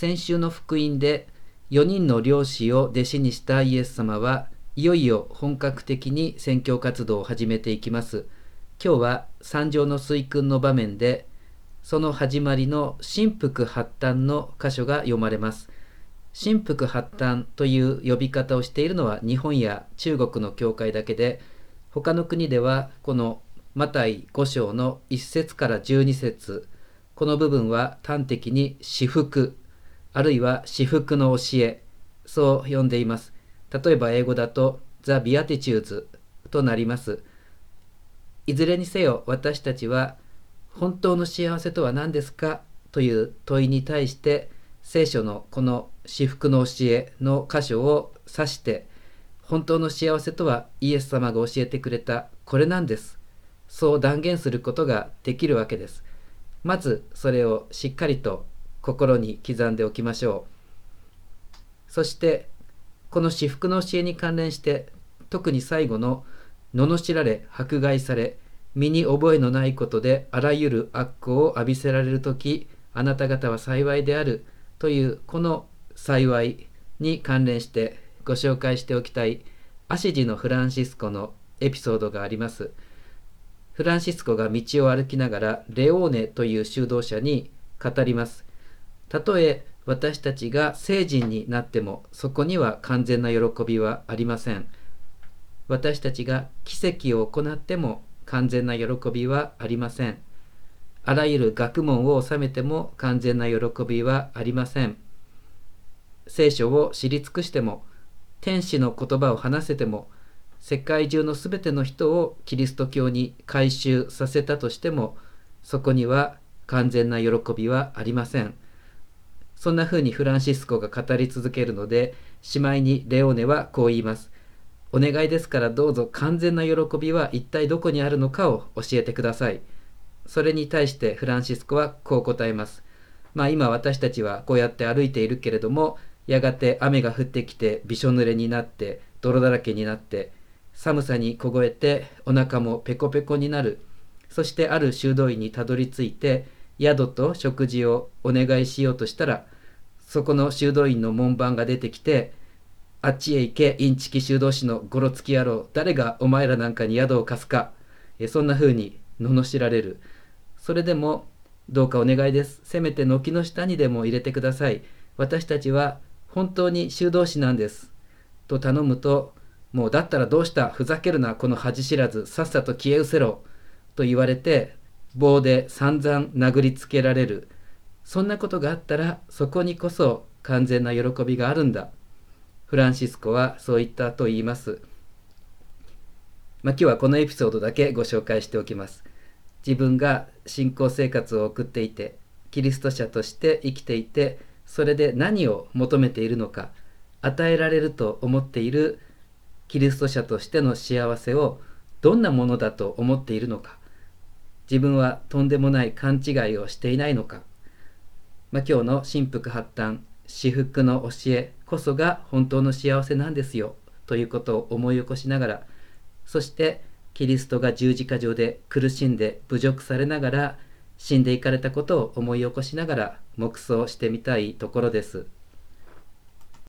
先週の福音で4人の漁師を弟子にしたイエス様はいよいよ本格的に宣教活動を始めていきます。今日は三条の水訓の場面でその始まりの神福発端の箇所が読まれます。神福発端という呼び方をしているのは日本や中国の教会だけで他の国ではこのマタイ5章の1節から12節この部分は端的に私服あるいは私服の教えそう呼んでいます。例えば英語だと The Beatitudes となります。いずれにせよ私たちは本当の幸せとは何ですか？という問いに対して聖書のこの至福の教えの箇所を指して本当の幸せとはイエス様が教えてくれたこれなんです。そう断言することができるわけです。まずそれをしっかりと心に刻んでおきましょうそしてこの至福の教えに関連して特に最後の「罵られ迫害され身に覚えのないことであらゆる悪行を浴びせられる時あなた方は幸いである」というこの幸いに関連してご紹介しておきたいアシジのフランシスコのエピソードがあります。フランシスコが道を歩きながらレオーネという修道者に語ります。たとえ私たちが聖人になってもそこには完全な喜びはありません。私たちが奇跡を行っても完全な喜びはありません。あらゆる学問を収めても完全な喜びはありません。聖書を知り尽くしても、天使の言葉を話せても、世界中のすべての人をキリスト教に改宗させたとしても、そこには完全な喜びはありません。そんな風にフランシスコが語り続けるので、しまいにレオネはこう言います。お願いですからどうぞ完全な喜びは一体どこにあるのかを教えてください。それに対してフランシスコはこう答えます。まあ今私たちはこうやって歩いているけれども、やがて雨が降ってきてびしょ濡れになって泥だらけになって寒さに凍えてお腹もペコペコになる。そしてある修道院にたどり着いて宿と食事をお願いしようとしたらそこの修道院の門番が出てきてあっちへ行けインチキ修道士のゴロつき野郎誰がお前らなんかに宿を貸すかえそんな風に罵られるそれでもどうかお願いです。せめて軒の下にでも入れてください。私たちは本当に修道士なんです。と頼むと、もうだったらどうした？ふざけるな、この恥知らず、さっさと消え失せろ。と言われて、棒で散々殴りつけられる。そんなことがあったら、そこにこそ完全な喜びがあるんだ。フランシスコはそう言ったと言います。まあ、今日はこのエピソードだけご紹介しておきます。自分が信仰生活を送っていてキリスト者として生きていてそれで何を求めているのか与えられると思っているキリスト者としての幸せをどんなものだと思っているのか自分はとんでもない勘違いをしていないのか、まあ、今日の神福発端至福の教えこそが本当の幸せなんですよということを思い起こしながらそしてキリストが十字架上で苦しんで侮辱されながら死んでいかれたことを思い起こしながら黙想してみたいところです。